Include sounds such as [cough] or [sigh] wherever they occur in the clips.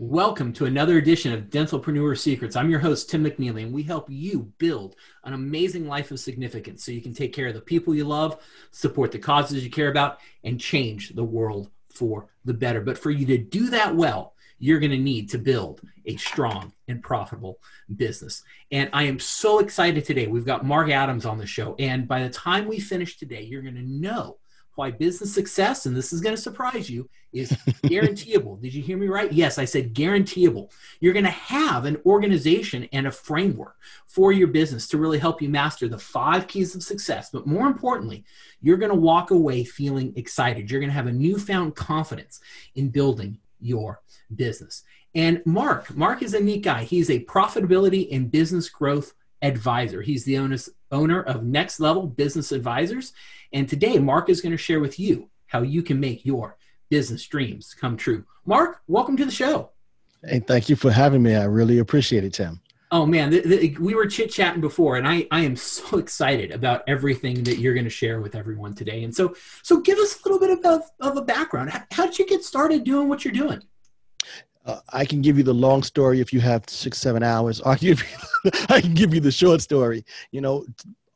Welcome to another edition of Dentalpreneur Secrets. I'm your host, Tim McNeely, and we help you build an amazing life of significance so you can take care of the people you love, support the causes you care about, and change the world for the better. But for you to do that well, you're going to need to build a strong and profitable business. And I am so excited today. We've got Mark Adams on the show. And by the time we finish today, you're going to know why business success, and this is going to surprise you, is guaranteeable. [laughs] Did you hear me right? Yes, I said guaranteeable. You're going to have an organization and a framework for your business to really help you master the five keys of success. But more importantly, you're going to walk away feeling excited. You're going to have a newfound confidence in building your business. And Mark, Mark is a neat guy. He's a profitability and business growth advisor. He's the owner of Next Level Business Advisors. And today, Mark is going to share with you how you can make your business dreams come true. Mark, welcome to the show. Hey, thank you for having me. I really appreciate it, Tim. Oh man, the, the, we were chit chatting before, and I, I am so [laughs] excited about everything that you're going to share with everyone today. And so, so give us a little bit of, of a background. How, how did you get started doing what you're doing? Uh, I can give you the long story if you have six, seven hours. [laughs] I can, give you, I can give you the short story. You know,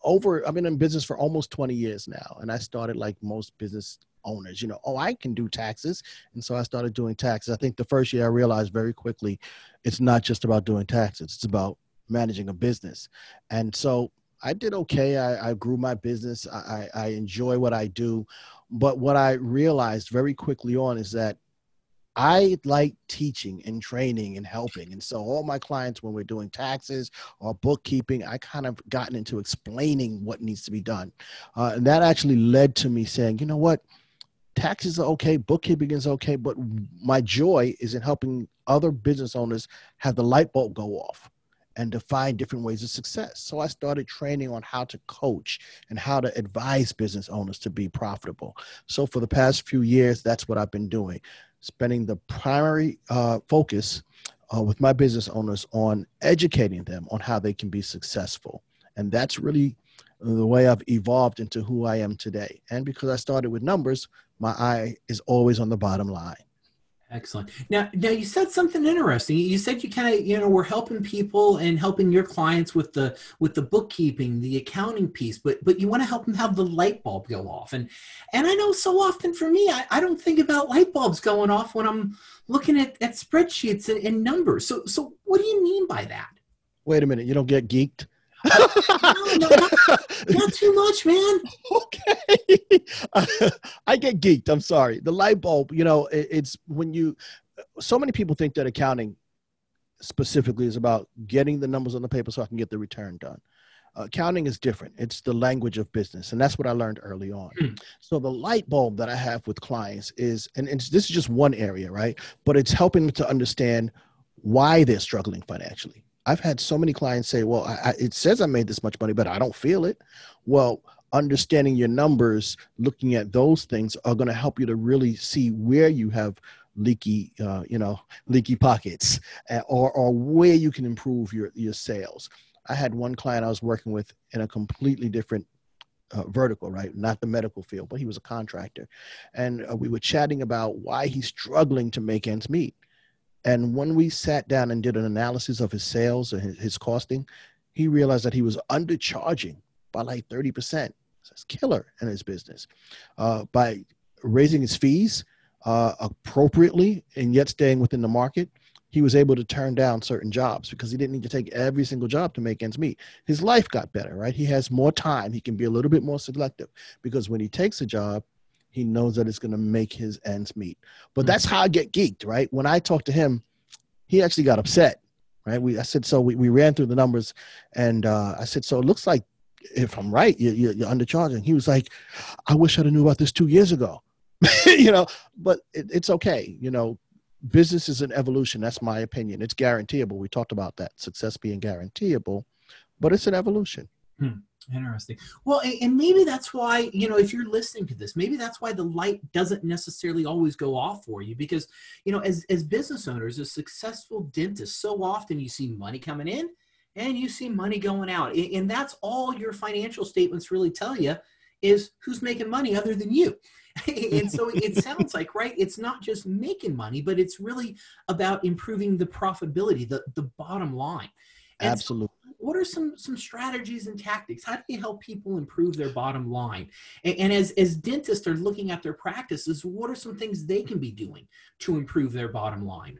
over, I've been in business for almost 20 years now. And I started like most business owners, you know, oh, I can do taxes. And so I started doing taxes. I think the first year I realized very quickly it's not just about doing taxes, it's about managing a business. And so I did okay. I, I grew my business. I, I enjoy what I do. But what I realized very quickly on is that I like teaching and training and helping. And so all my clients, when we're doing taxes or bookkeeping, I kind of gotten into explaining what needs to be done. Uh, and that actually led to me saying, you know what? Taxes are okay, bookkeeping is okay, but my joy is in helping other business owners have the light bulb go off and to find different ways of success. So I started training on how to coach and how to advise business owners to be profitable. So for the past few years, that's what I've been doing spending the primary uh, focus uh, with my business owners on educating them on how they can be successful. And that's really the way I've evolved into who I am today. And because I started with numbers, my eye is always on the bottom line. Excellent. Now, now you said something interesting. You said you kind of, you know, we're helping people and helping your clients with the with the bookkeeping, the accounting piece, but but you want to help them have the light bulb go off. And and I know so often for me, I, I don't think about light bulbs going off when I'm looking at, at spreadsheets and, and numbers. So so what do you mean by that? Wait a minute, you don't get geeked? No, no, not, [laughs] not, too much, man. Okay. [laughs] I get geeked. I'm sorry. The light bulb, you know, it, it's when you, so many people think that accounting specifically is about getting the numbers on the paper so I can get the return done. Uh, accounting is different. It's the language of business. And that's what I learned early on. Mm. So the light bulb that I have with clients is, and, and this is just one area, right? But it's helping them to understand why they're struggling financially I've had so many clients say, well, I, I, it says I made this much money, but I don't feel it. Well, understanding your numbers, looking at those things are going to help you to really see where you have leaky, uh, you know, leaky pockets or, or where you can improve your, your sales. I had one client I was working with in a completely different uh, vertical, right? Not the medical field, but he was a contractor. And uh, we were chatting about why he's struggling to make ends meet. And when we sat down and did an analysis of his sales and his, costing, he realized that he was undercharging by like 30%. That's killer in his business. Uh, by raising his fees uh, appropriately and yet staying within the market, he was able to turn down certain jobs because he didn't need to take every single job to make ends meet. His life got better, right? He has more time. He can be a little bit more selective because when he takes a job, he knows that it's going to make his ends meet. But that's how I get geeked, right? When I talked to him, he actually got upset, right? We, I said, so we, we ran through the numbers and uh, I said, so it looks like if I'm right, you, you, you're undercharging. He was like, I wish I'd have knew about this two years ago, [laughs] you know, but it, it's okay. You know, business is an evolution. That's my opinion. It's guaranteeable. We talked about that success being guaranteeable, but it's an evolution. Hmm. Interesting. Well, and maybe that's why, you know, if you're listening to this, maybe that's why the light doesn't necessarily always go off for you because, you know, as, as business owners, as successful dentists, so often you see money coming in and you see money going out. And that's all your financial statements really tell you is who's making money other than you. [laughs] and so it [laughs] sounds like, right, it's not just making money, but it's really about improving the profitability, the, the bottom line. And Absolutely. So what are some some strategies and tactics? How do you help people improve their bottom line? And, and, as as dentists are looking at their practices, what are some things they can be doing to improve their bottom line?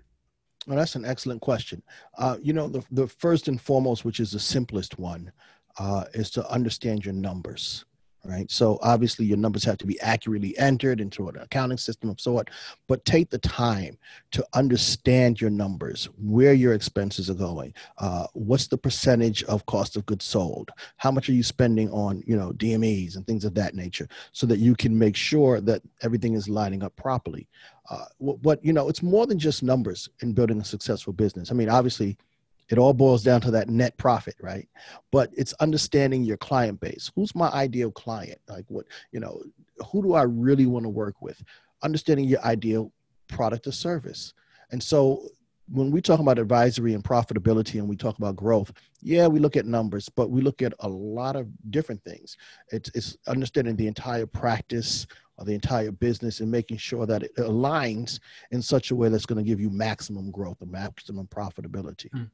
Well, that's an excellent question. Uh, you know, the the first and foremost, which is the simplest one, uh, is to understand your numbers right? So obviously your numbers have to be accurately entered into an accounting system of sort, but take the time to understand your numbers, where your expenses are going, uh, what's the percentage of cost of goods sold, how much are you spending on, you know, DMEs and things of that nature, so that you can make sure that everything is lining up properly. Uh, what, what you know, it's more than just numbers in building a successful business. I mean, obviously it all boils down to that net profit right? But it's understanding your client base. Who's my ideal client? Like what you know who do i really want to work with? Understanding your ideal product or service. And so when we talk about advisory and profitability and we talk about growth yeah we look at numbers but we look at a lot of different things. It's, it's understanding the entire practice or the entire business and making sure that it aligns in such a way that's going to give you maximum growth and maximum profitability. Mm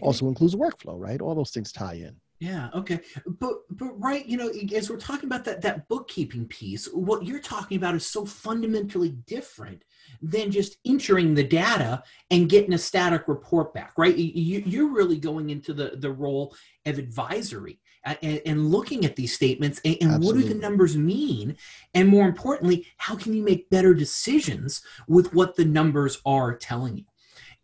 also includes workflow, right? All those things tie in. Yeah. Okay. But but right, you know, as we're talking about that that bookkeeping piece, what you're talking about is so fundamentally different than just entering the data and getting a static report back, right? You, are really going into the the role of advisory uh, and, and looking at these statements and, and what do the numbers mean, and more importantly, how can you make better decisions with what the numbers are telling you?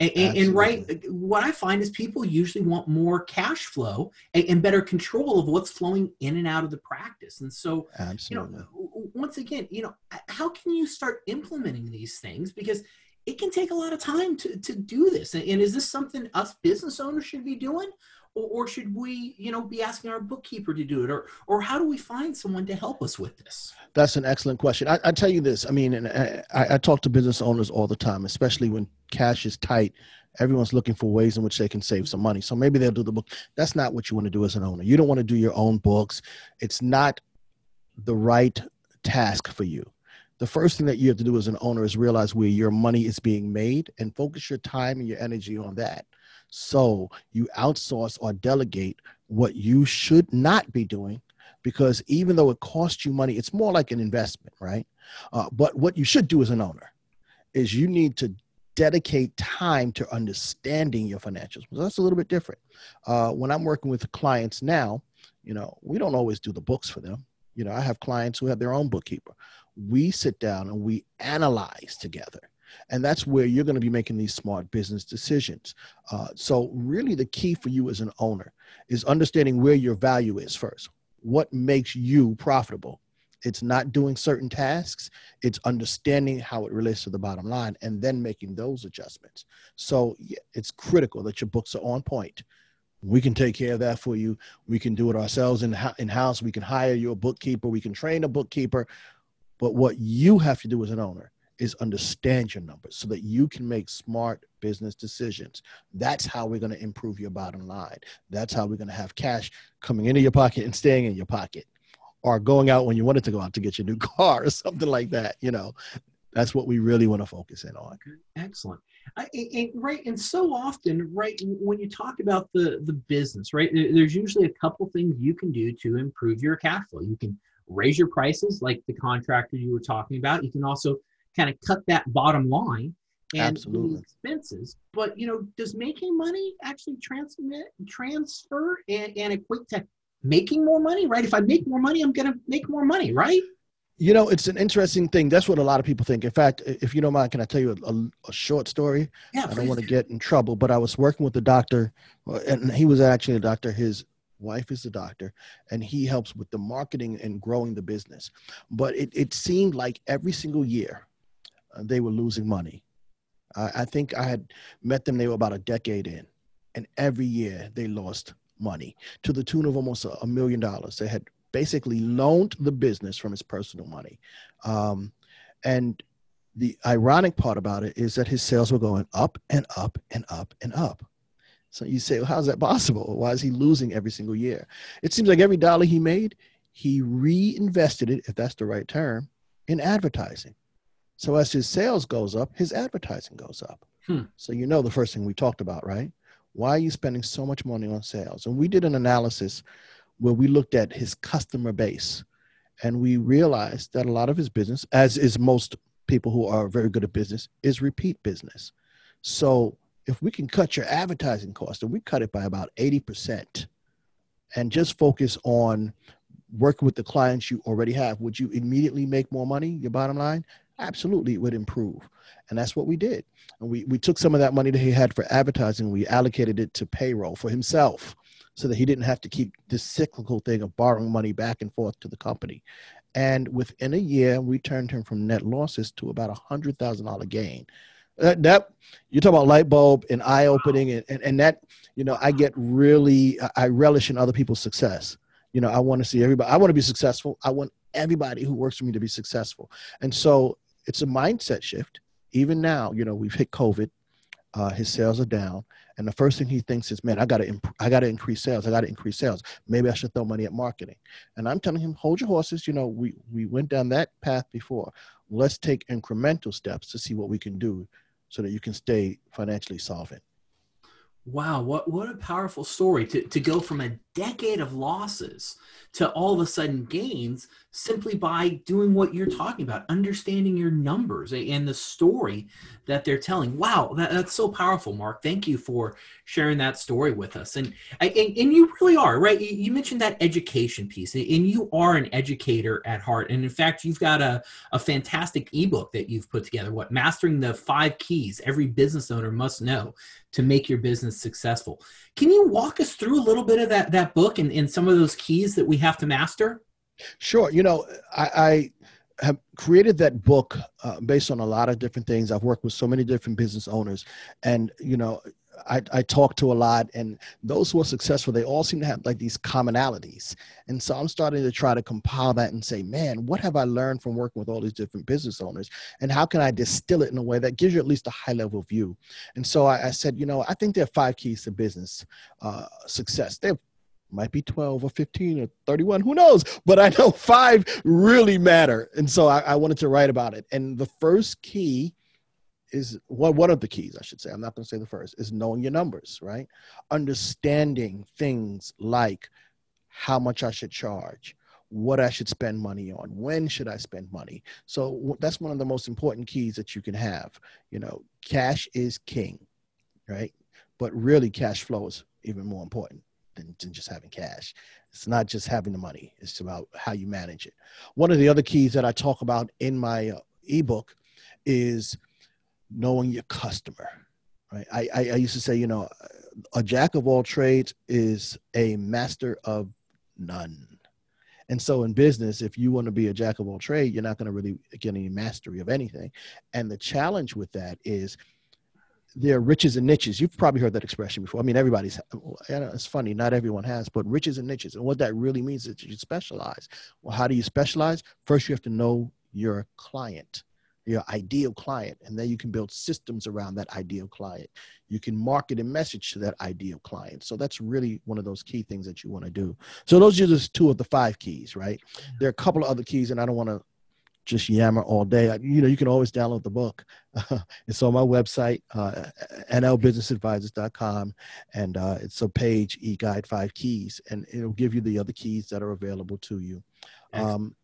And, and, right, what I find is people usually want more cash flow and, and, better control of what's flowing in and out of the practice. And so, Absolutely. you know, once again, you know, how can you start implementing these things? Because it can take a lot of time to, to do this. And, and is this something us business owners should be doing? Or, or, should we, you know, be asking our bookkeeper to do it? Or, or how do we find someone to help us with this? That's an excellent question. I, I tell you this. I mean, and uh, I, I talk to business owners all the time, especially when cash is tight. Everyone's looking for ways in which they can save some money. So maybe they'll do the book. That's not what you want to do as an owner. You don't want to do your own books. It's not the right task for you. The first thing that you have to do as an owner is realize where your money is being made and focus your time and your energy on that. So you outsource or delegate what you should not be doing because even though it costs you money, it's more like an investment, right? Uh, but what you should do as an owner is you need to dedicate time to understanding your financials. So that's a little bit different. Uh, when I'm working with clients now, you know, we don't always do the books for them. You know, I have clients who have their own bookkeeper. We sit down and we analyze together. And that's where you're going to be making these smart business decisions. Uh, so, really, the key for you as an owner is understanding where your value is first. What makes you profitable? It's not doing certain tasks, it's understanding how it relates to the bottom line and then making those adjustments. So, it's critical that your books are on point. We can take care of that for you. We can do it ourselves in, in house. We can hire your bookkeeper. We can train a bookkeeper. But what you have to do as an owner is understand your numbers so that you can make smart business decisions. That's how we're going to improve your bottom line. That's how we're going to have cash coming into your pocket and staying in your pocket or going out when you wanted to go out to get your new [laughs] car or something like that. You know, that's what we really want to focus in on. Excellent. I, and, right, and so often, right, when you talk about the the business, right, there's usually a couple things you can do to improve your cash flow. You can raise your prices, like the contractor you were talking about. You can also kind of cut that bottom line and expenses. But you know, does making money actually transmit transfer and, and equate to making more money? Right? If I make more money, I'm gonna make more money, right? You know, it's an interesting thing. That's what a lot of people think. In fact, if you don't mind, can I tell you a, a, a short story? Yeah, I don't want to get in trouble, but I was working with a doctor, uh, and he was actually a doctor. His wife is a doctor, and he helps with the marketing and growing the business. But it, it seemed like every single year, uh, they were losing money. I, think I had met them, they were about a decade in, and every year they lost money to the tune of almost a, a million dollars. They had basically loaned the business from his personal money. Um, and the ironic part about it is that his sales were going up and up and up and up. So you say, well, how's that possible? Why is he losing every single year? It seems like every dollar he made, he reinvested it, if that's the right term, in advertising. So as his sales goes up, his advertising goes up. Hmm. So you know the first thing we talked about, right? Why are you spending so much money on sales? And we did an analysis where we looked at his customer base and we realized that a lot of his business, as is most people who are very good at business, is repeat business. So if we can cut your advertising cost, and we cut it by about 80%, and just focus on working with the clients you already have, would you immediately make more money? Your bottom line? Absolutely, it would improve. And that's what we did. And we, we took some of that money that he had for advertising, we allocated it to payroll for himself so that he didn't have to keep this cyclical thing of borrowing money back and forth to the company. And within a year, we turned him from net losses to about a hundred thousand dollar gain. That, that you talk about light bulb and eye opening, and, and, and that you know I get really I relish in other people's success. You know I want to see everybody. I want to be successful. I want everybody who works for me to be successful. And so it's a mindset shift. Even now, you know we've hit COVID. Uh, his sales are down, and the first thing he thinks is, "Man, I got to imp- I got to increase sales. I got to increase sales. Maybe I should throw money at marketing." And I'm telling him, "Hold your horses. You know, we we went down that path before. Let's take incremental steps to see what we can do, so that you can stay financially solvent." Wow, what what a powerful story to to go from a decade of losses to all of a sudden gains simply by doing what you're talking about, understanding your numbers and the story that they're telling. Wow, that, that's so powerful, Mark. Thank you for sharing that story with us. And and, and you really are right. You mentioned that education piece, and you are an educator at heart. And in fact, you've got a, a fantastic ebook that you've put together. What mastering the five keys every business owner must know to make your business successful. Can you walk us through a little bit of that that book and, and some of those keys that we have to master? Sure. You know, I, I have created that book uh, based on a lot of different things. I've worked with so many different business owners, and you know, I, I talk to a lot, and those who are successful, they all seem to have like these commonalities. And so I'm starting to try to compile that and say, man, what have I learned from working with all these different business owners? And how can I distill it in a way that gives you at least a high level view? And so I, I said, you know, I think there are five keys to business uh, success. There might be 12 or 15 or 31 who knows? But i know [laughs] five really matter. And so I, I wanted to write about it. And the first key is one one of the keys i should say i'm not going to say the first is knowing your numbers right? Understanding things like how much i should charge what i should spend money on when should i spend money. So that's one of the most important keys that you can have. You know cash is king right? But really cash flow is even more important than, than just having cash. It's not just having the money it's about how you manage it. One of the other keys that i talk about in my uh, ebook is knowing your customer right? I, I, I used to say you know a jack of all trades is a master of none. And so in business if you want to be a jack of all trade you're not going to really get any mastery of anything. And the challenge with that is there are riches and niches. You've probably heard that expression before. I mean, everybody's, it's funny, not everyone has, but riches and niches. And what that really means is you specialize. Well, how do you specialize? First, you have to know your client your ideal client and then you can build systems around that ideal client you can market a message to that ideal client so that's really one of those key things that you want to do so those are just two of the five keys right there are a couple of other keys and i don't want to just yammer all day you know you can always download the book [laughs] it's on my website uh, nlbusinessadvisors.com and uh, it's a page e-guide five keys and it'll give you the other keys that are available to you um,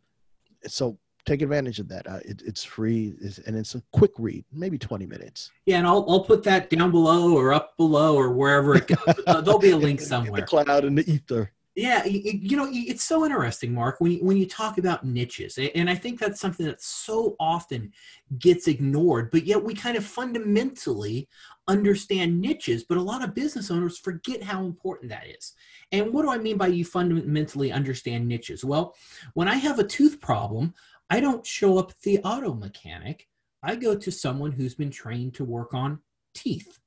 so take advantage of that. Uh, it, it's free it's, and it's a quick read, maybe 20 minutes. Yeah, and I'll, I'll put that down below or up below or wherever it goes. [laughs] there'll be a link somewhere. the cloud and the ether. Yeah, it, you know, it's so interesting, Mark, when you, when you talk about niches, and I think that's something that so often gets ignored, but yet we kind of fundamentally understand niches, but a lot of business owners forget how important that is. And what do I mean by you fundamentally understand niches? Well, when I have a tooth problem, I don't show up at the auto mechanic. I go to someone who's been trained to work on teeth.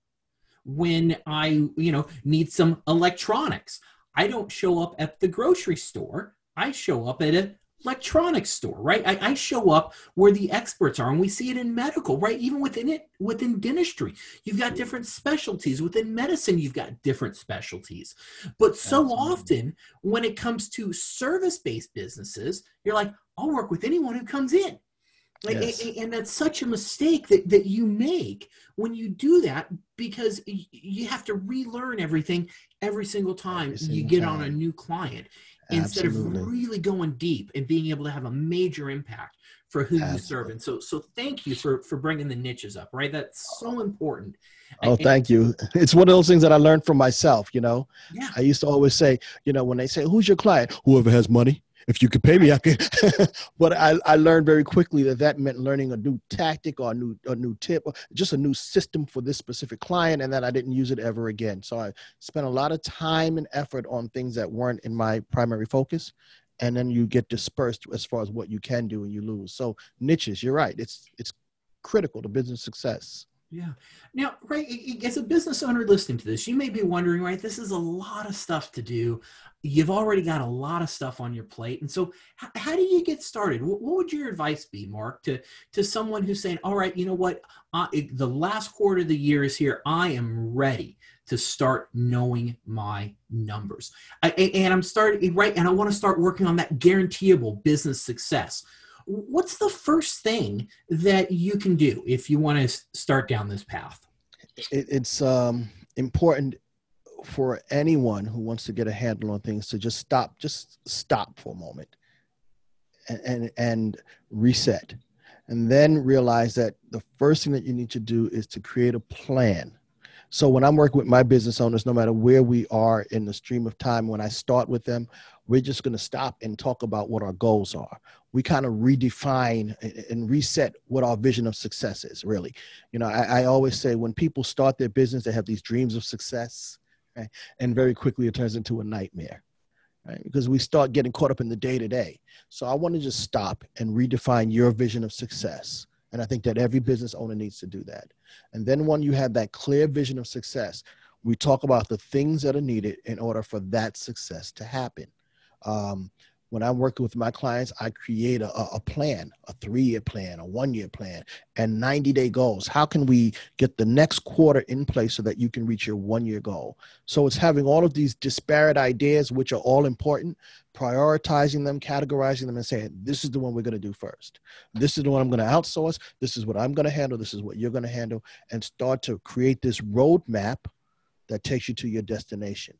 When I, you know, need some electronics, I don't show up at the grocery store. I show up at a electronics store, right? I, I, show up where the experts are, and we see it in medical, right? Even within it, within dentistry, you've got different specialties. Within medicine, you've got different specialties. But so Absolutely. often, when it comes to service-based businesses, you're like, I'll work with anyone who comes in. Like, yes. and, and that's such a mistake that, that you make when you do that because you have to relearn everything every single time every single you get time. on a new client instead Absolutely. of really going deep and being able to have a major impact for who Absolutely. you serve. And so, so thank you for for bringing the niches up. Right, that's so important. Oh, and, thank you. [laughs] It's one of those things that I learned from myself. You know, yeah. I used to always say, you know, when they say, "Who's your client?" Whoever has money if you could pay me, I could. [laughs] but I, I learned very quickly that that meant learning a new tactic or a new a new tip, or just a new system for this specific client, and that I didn't use it ever again. So I spent a lot of time and effort on things that weren't in my primary focus, and then you get dispersed as far as what you can do and you lose. So niches, you're right. It's it's critical to business success. Yeah. Now, right, as a business owner listening to this, you may be wondering, right, this is a lot of stuff to do. You've already got a lot of stuff on your plate. And so, how, how do you get started? What, what, would your advice be, Mark, to, to someone who's saying, all right, you know what, the last quarter of the year is here. I am ready to start knowing my numbers. I, and I'm starting, right, and I want to start working on that guaranteeable business success what's the first thing that you can do if you want to start down this path? It's um, important for anyone who wants to get a handle on things to just stop, just stop for a moment and, and, and reset. And then realize that the first thing that you need to do is to create a plan. So when I'm working with my business owners, no matter where we are in the stream of time, when I start with them, we're just going to stop and talk about what our goals are. We kind of redefine and reset what our vision of success is, really. You know, I, I always say when people start their business, they have these dreams of success, right? and very quickly it turns into a nightmare. Right? Because we start getting caught up in the day to day. So I want to just stop and redefine your vision of success. And I think that every business owner needs to do that. And then when you have that clear vision of success, we talk about the things that are needed in order for that success to happen. Um, when I'm working with my clients, I create a, a plan, a three year plan, a one year plan, and 90 day goals. How can we get the next quarter in place so that you can reach your one year goal? So it's having all of these disparate ideas, which are all important, prioritizing them, categorizing them, and saying, this is the one we're going to do first. This is the one I'm going to outsource. This is what I'm going to handle. This is what you're going to handle. And start to create this roadmap that takes you to your destination.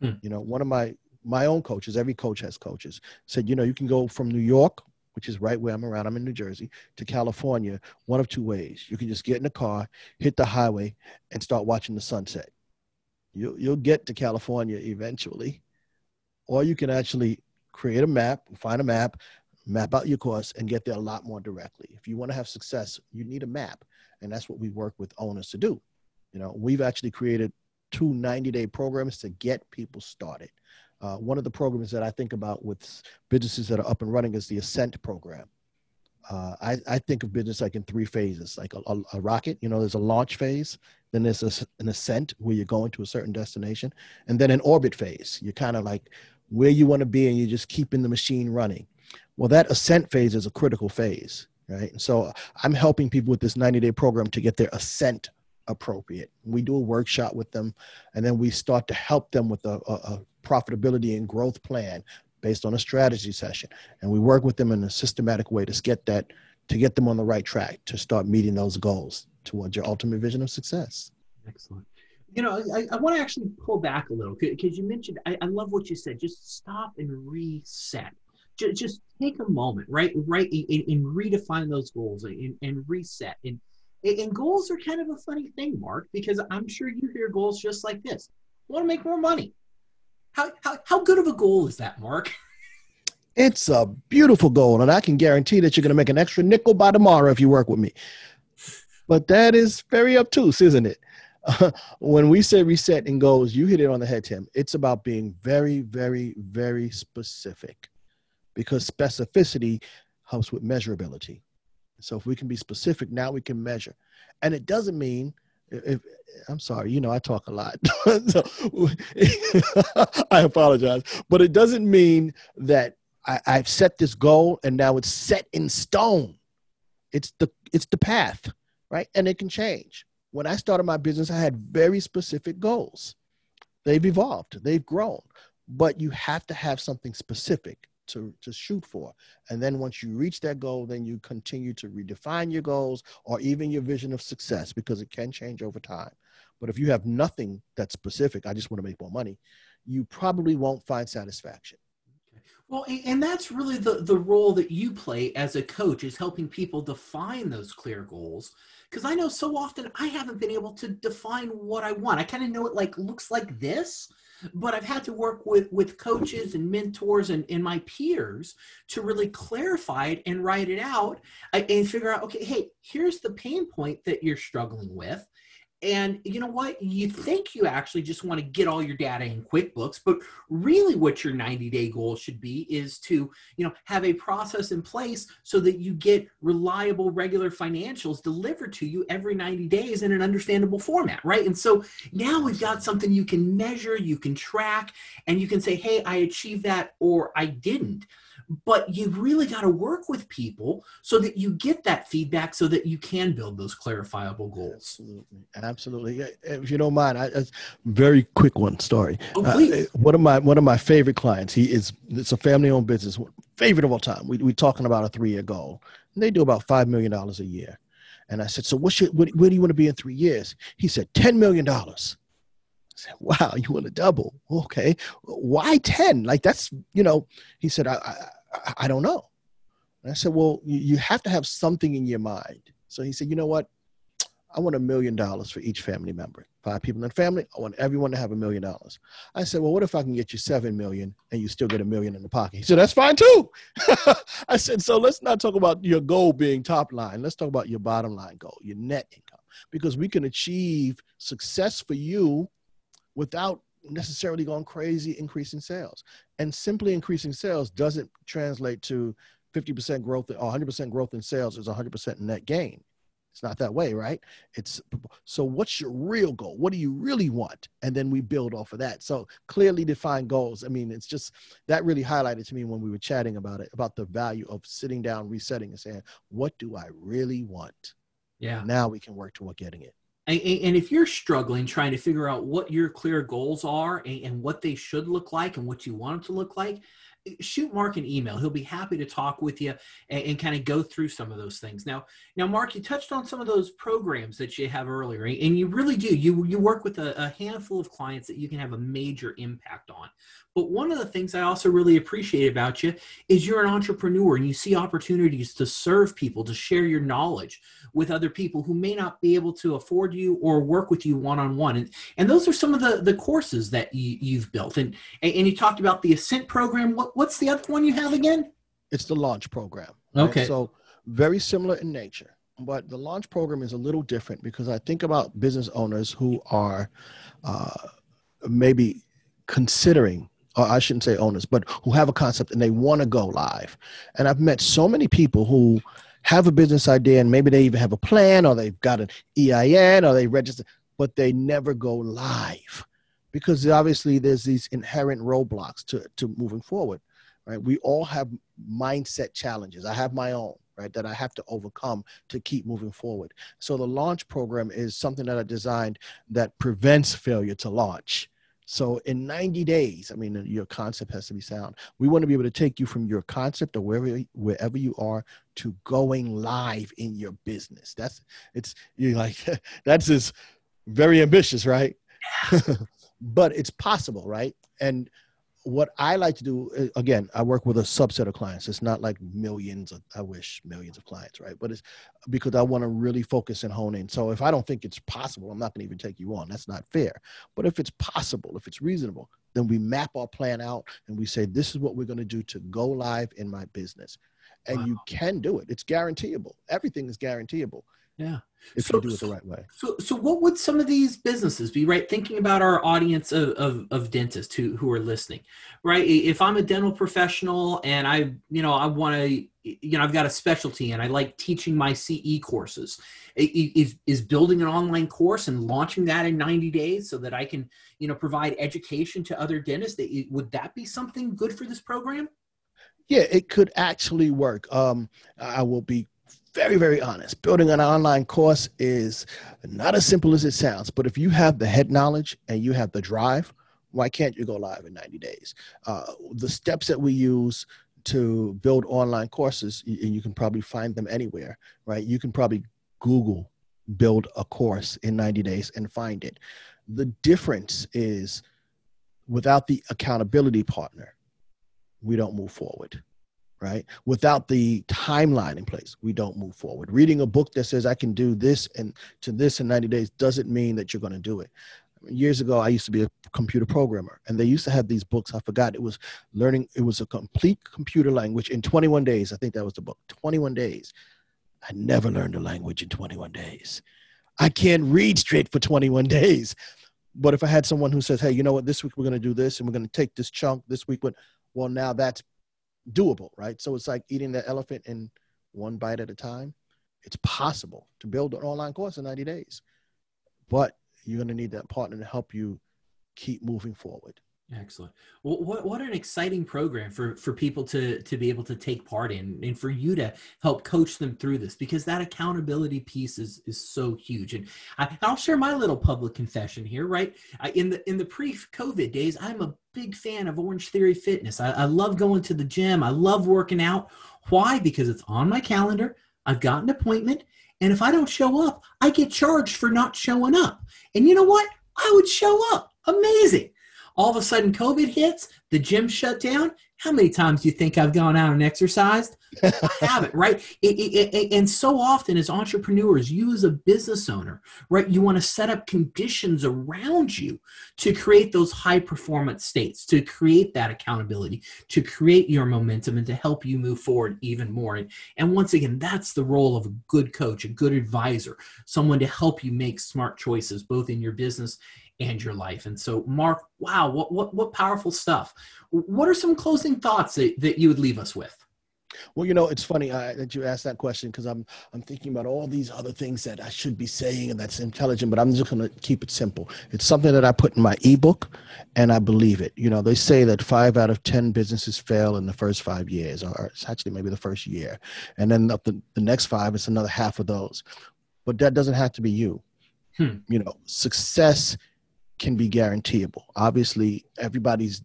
Hmm. You know, one of my my own coaches, every coach has coaches, said, you know, you can go from New York, which is right where I'm around, I'm in New Jersey, to California, one of two ways. You can just get in a car, hit the highway, and start watching the sunset. You'll, you'll get to California eventually. Or you can actually create a map, find a map, map out your course, and get there a lot more directly. If you want to have success, you need a map. And that's what we work with owners to do. You know, we've actually created two 90 day programs to get people started. Uh, one of the programs that I think about with businesses that are up and running is the Ascent program. Uh, I, I, think of business like in three phases, like a, a, a rocket, you know, there's a launch phase, then there's a, an ascent where you're going to a certain destination, and then an orbit phase. You're kind of like where you want to be and you're just keeping the machine running. Well, that ascent phase is a critical phase, right? So I'm helping people with this 90 day program to get their ascent appropriate. We do a workshop with them, and then we start to help them with a, a profitability and growth plan based on a strategy session. And we work with them in a systematic way to get that, to get them on the right track to start meeting those goals towards your ultimate vision of success. Excellent. You know, I, I want to actually pull back a little because you mentioned, I, I love what you said. Just stop and reset. Just, just take a moment, right? Right, and, and redefine those goals and, and reset. And, and goals are kind of a funny thing, Mark, because I'm sure you hear goals just like this. I want to make more money. How, how, how good of a goal is that, Mark? [laughs] It's a beautiful goal, and I can guarantee that you're going to make an extra nickel by tomorrow if you work with me. But that is very obtuse, isn't it? [laughs] When we say reset and goals, you hit it on the head, Tim. It's about being very, very, very specific because specificity helps with measurability. So if we can be specific, now we can measure. And it doesn't mean if I'm sorry, you know, I talk a lot. [laughs] so, [laughs] I apologize, but it doesn't mean that I, I've set this goal and now it's set in stone. It's the it's the path, right? And it can change. When I started my business, I had very specific goals. They've evolved, they've grown, but you have to have something specific to, to shoot for. And then once you reach that goal, then you continue to redefine your goals or even your vision of success because it can change over time. But if you have nothing that's specific, I just want to make more money, you probably won't find satisfaction. Well, and that's really the, the role that you play as a coach is helping people define those clear goals. Because I know so often I haven't been able to define what I want. I kind of know it like looks like this, but I've had to work with with coaches and mentors and, and my peers to really clarify it and write it out uh, and figure out, okay, hey, here's the pain point that you're struggling with and you know what? You think you actually just want to get all your data in QuickBooks, but really what your 90 day goal should be is to, you know, have a process in place so that you get reliable, regular financials delivered to you every 90 days in an understandable format, right? And so now we've got something you can measure, you can track, and you can say, hey, I achieved that or I didn't but you really got to work with people so that you get that feedback so that you can build those clarifiable goals. Absolutely absolutely if you don't mind I, a very quick one story oh, please. Uh, one of my one of my favorite clients he is it's a family owned business favorite of all time we, we're talking about a three year goal and they do about five million dollars a year. And i said so what's your, what, where do you want to be in three years? He said 10 million dollars. I said, wow, you want to double? Okay. Why 10? Like that's, you know, he said, I, I, I don't know. And I said, well, you, have to have something in your mind. So he said, you know what? I want a million dollars for each family member. Five people in the family, I want everyone to have a million dollars. I said, Well, what if I can get you seven million and you still get a million in the pocket? He said, That's fine too. [laughs] I said, So let's not talk about your goal being top line. Let's talk about your bottom line goal, your net income, because we can achieve success for you without necessarily going crazy increasing sales. And simply increasing sales doesn't translate to 50% growth or 100% growth in sales is 100% net gain. It's not that way, right? It's so what's your real goal? What do you really want? And then we build off of that. So clearly defined goals. I mean, it's just that really highlighted to me when we were chatting about it, about the value of sitting down, resetting and saying, what do I really want? Yeah. Now we can work toward getting it and if you're struggling trying to figure out what your clear goals are and, what they should look like and what you want them to look like eh, shoot Mark an email. He'll be happy to talk with you and, kind of go through some of those things. Now, now, Mark, you touched on some of those programs that you have earlier, and you really do. You you work with a, handful of clients that you can have a major impact. But one of the things I also really appreciate about you is you're an entrepreneur and you see opportunities to serve people, to share your knowledge with other people who may not be able to afford you or work with you one on one. And and those are some of the the courses that you, you've built. And and you talked about the Ascent program. What what's the other one you have again? It's the launch program. Right? Okay. So very similar in nature, but the launch program is a little different because I think about business owners who are uh, maybe considering or I shouldn't say owners, but who have a concept and they want to go live. And I've met so many people who have a business idea and maybe they even have a plan or they've got an EIN or they register, but they never go live because obviously there's these inherent roadblocks to, to moving forward right? We all have mindset challenges. I have my own, right, that I have to overcome to keep moving forward. So the launch program is something that I designed that prevents failure to launch. So in 90 days, I mean, your concept has to be sound. We want to be able to take you from your concept or wherever wherever you are to going live in your business. That's it's you like [laughs] that's just very ambitious, right? [laughs] but it's possible, right? And what I like to do uh, again, I work with a subset of clients. It's not like millions of, I wish millions of clients, right? But it's because I want to really focus and hone in. So if I don't think it's possible, I'm not going to even take you on. That's not fair. But if it's possible, if it's reasonable, then we map our plan out and we say, this is what we're going to do to go live in my business. And wow. you can do it. It's guaranteeable. Everything is guaranteeable. Yeah. If so, you do it the right way. So, so what would some of these businesses be, right? Thinking about our audience of, of, of dentists who, who are listening, right? If I'm a dental professional and I, you know, I want to, you know, I've got a specialty and I like teaching my CE courses, is, is building an online course and launching that in 90 days so that I can, you know, provide education to other dentists. Would that be something good for this program? Yeah, it could actually work. Um, I will be very, very honest. Building an online course is not as simple as it sounds, but if you have the head knowledge and you have the drive, why can't you go live in 90 days? Uh, the steps that we use to build online courses, and you can probably find them anywhere, right? You can probably Google build a course in 90 days and find it. The difference is without the accountability partner, we don't move forward right? Without the timeline in place, we don't move forward. Reading a book that says I can do this and to this in 90 days doesn't mean that you're going to do it. Years ago, I used to be a computer programmer, and they used to have these books. I forgot it was learning. It was a complete computer language in 21 days. I think that was the book. 21 days. I never learned a language in 21 days. I can't read straight for 21 days. But if I had someone who says, "Hey, you know what? This week we're going to do this, and we're going to take this chunk this week," but well, now that's doable, right? So it's like eating the elephant in one bite at a time. It's possible to build an online course in 90 days, but you're going to need that partner to help you keep moving forward. Excellent. Well, what what an exciting program for for people to to be able to take part in, and for you to help coach them through this because that accountability piece is is so huge. And I, will share my little public confession here. Right in the in the pre COVID days, I'm a big fan of Orange Theory Fitness. I, I love going to the gym. I love working out. Why? Because it's on my calendar. I've got an appointment, and if I don't show up, I get charged for not showing up. And you know what? I would show up. Amazing. All of a sudden, COVID hits, the gym shut down. How many times do you think I've gone out and exercised? I [laughs] haven't, right? It, it, it, and so often, as entrepreneurs, you as a business owner, right, you want to set up conditions around you to create those high performance states, to create that accountability, to create your momentum, and to help you move forward even more. And, and once again, that's the role of a good coach, a good advisor, someone to help you make smart choices, both in your business and your life. And so, Mark, wow, what what what powerful stuff. What are some closing thoughts that, that you would leave us with? Well, you know, it's funny uh, that you asked that question because I'm I'm thinking about all these other things that I should be saying and that's intelligent, but I'm just going to keep it simple. It's something that I put in my ebook, and I believe it. You know, they say that five out of ten businesses fail in the first five years, or it's actually maybe the first year, and then the, the next five, it's another half of those. But that doesn't have to be you. Hmm. You know, success can be guaranteeable. Obviously, everybody's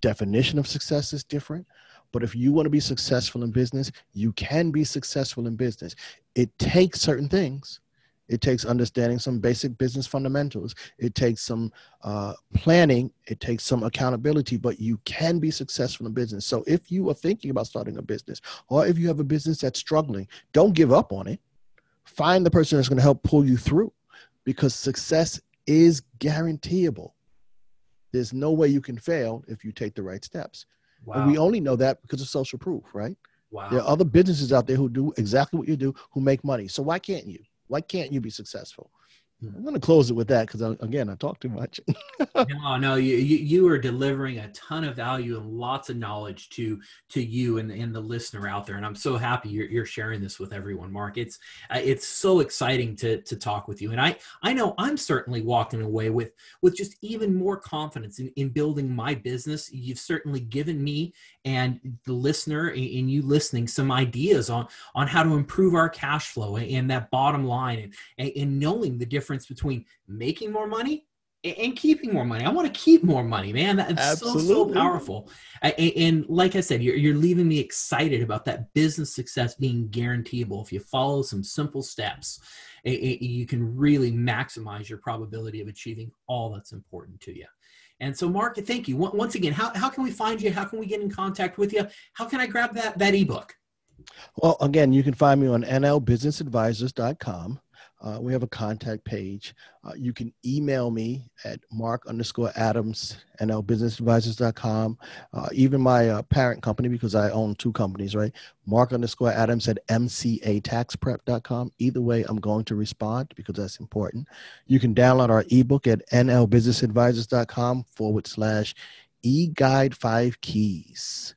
definition of success is different. But if you want to be successful in business, you can be successful in business. It takes certain things. It takes understanding some basic business fundamentals. It takes some uh, planning. It takes some accountability, but you can be successful in business. So if you are thinking about starting a business or if you have a business that's struggling, don't give up on it. Find the person that's going to help pull you through because success is guaranteeable. There's no way you can fail if you take the right steps. Wow. And we only know that because of social proof, right? Wow. There are other businesses out there who do exactly what you do, who make money. So why can't you? Why can't you be successful? I'm going to close it with that because again, I talk too much. [laughs] no, no, you, you, are delivering a ton of value and lots of knowledge to to you and, and the listener out there, and I'm so happy you're, you're sharing this with everyone, Mark. It's uh, it's so exciting to to talk with you, and I I know I'm certainly walking away with with just even more confidence in, in building my business. You've certainly given me and the listener and you listening some ideas on on how to improve our cash flow and that bottom line and, and knowing the difference between making more money and keeping more money. I want to keep more money, man. That's Absolutely. so so powerful. And like I said, you're you're leaving me excited about that business success being guaranteeable. If you follow some simple steps, you can really maximize your probability of achieving all that's important to you. And so, Mark, thank you once again. How, how can we find you? How can we get in contact with you? How can I grab that that ebook? Well, again, you can find me on nlbusinessadvisors.com. Uh, we have a contact page. Uh, you can email me at mark underscore adams, nlbusinessadvisors.com. Uh, even my uh, parent company, because I own two companies, right? Mark underscore adams at mcataxprep.com. Either way, I'm going to respond because that's important. You can download our ebook at nlbusinessadvisors.com forward slash e guide five keys.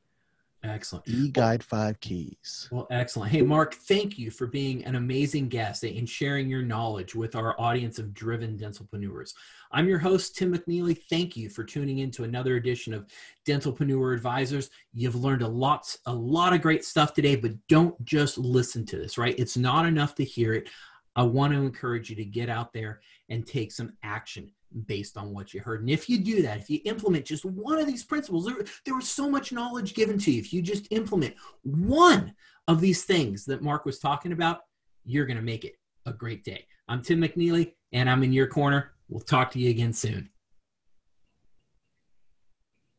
Excellent. E Guide Five Keys. Well, excellent. Hey, Mark, thank you for being an amazing guest and sharing your knowledge with our audience of driven dentalpreneurs. I'm your host, Tim McNeely. Thank you for tuning in to another edition of Dentalpreneur Advisors. You've learned a lot, a lot of great stuff today, but don't just listen to this, right? It's not enough to hear it. I want to encourage you to get out there and take some action based on what you heard. And if you do that, if you implement just one of these principles, there, there was so much knowledge given to you. If you just implement one of these things that Mark was talking about, you're going to make it a great day. I'm Tim McNeely, and I'm in your corner. We'll talk to you again soon.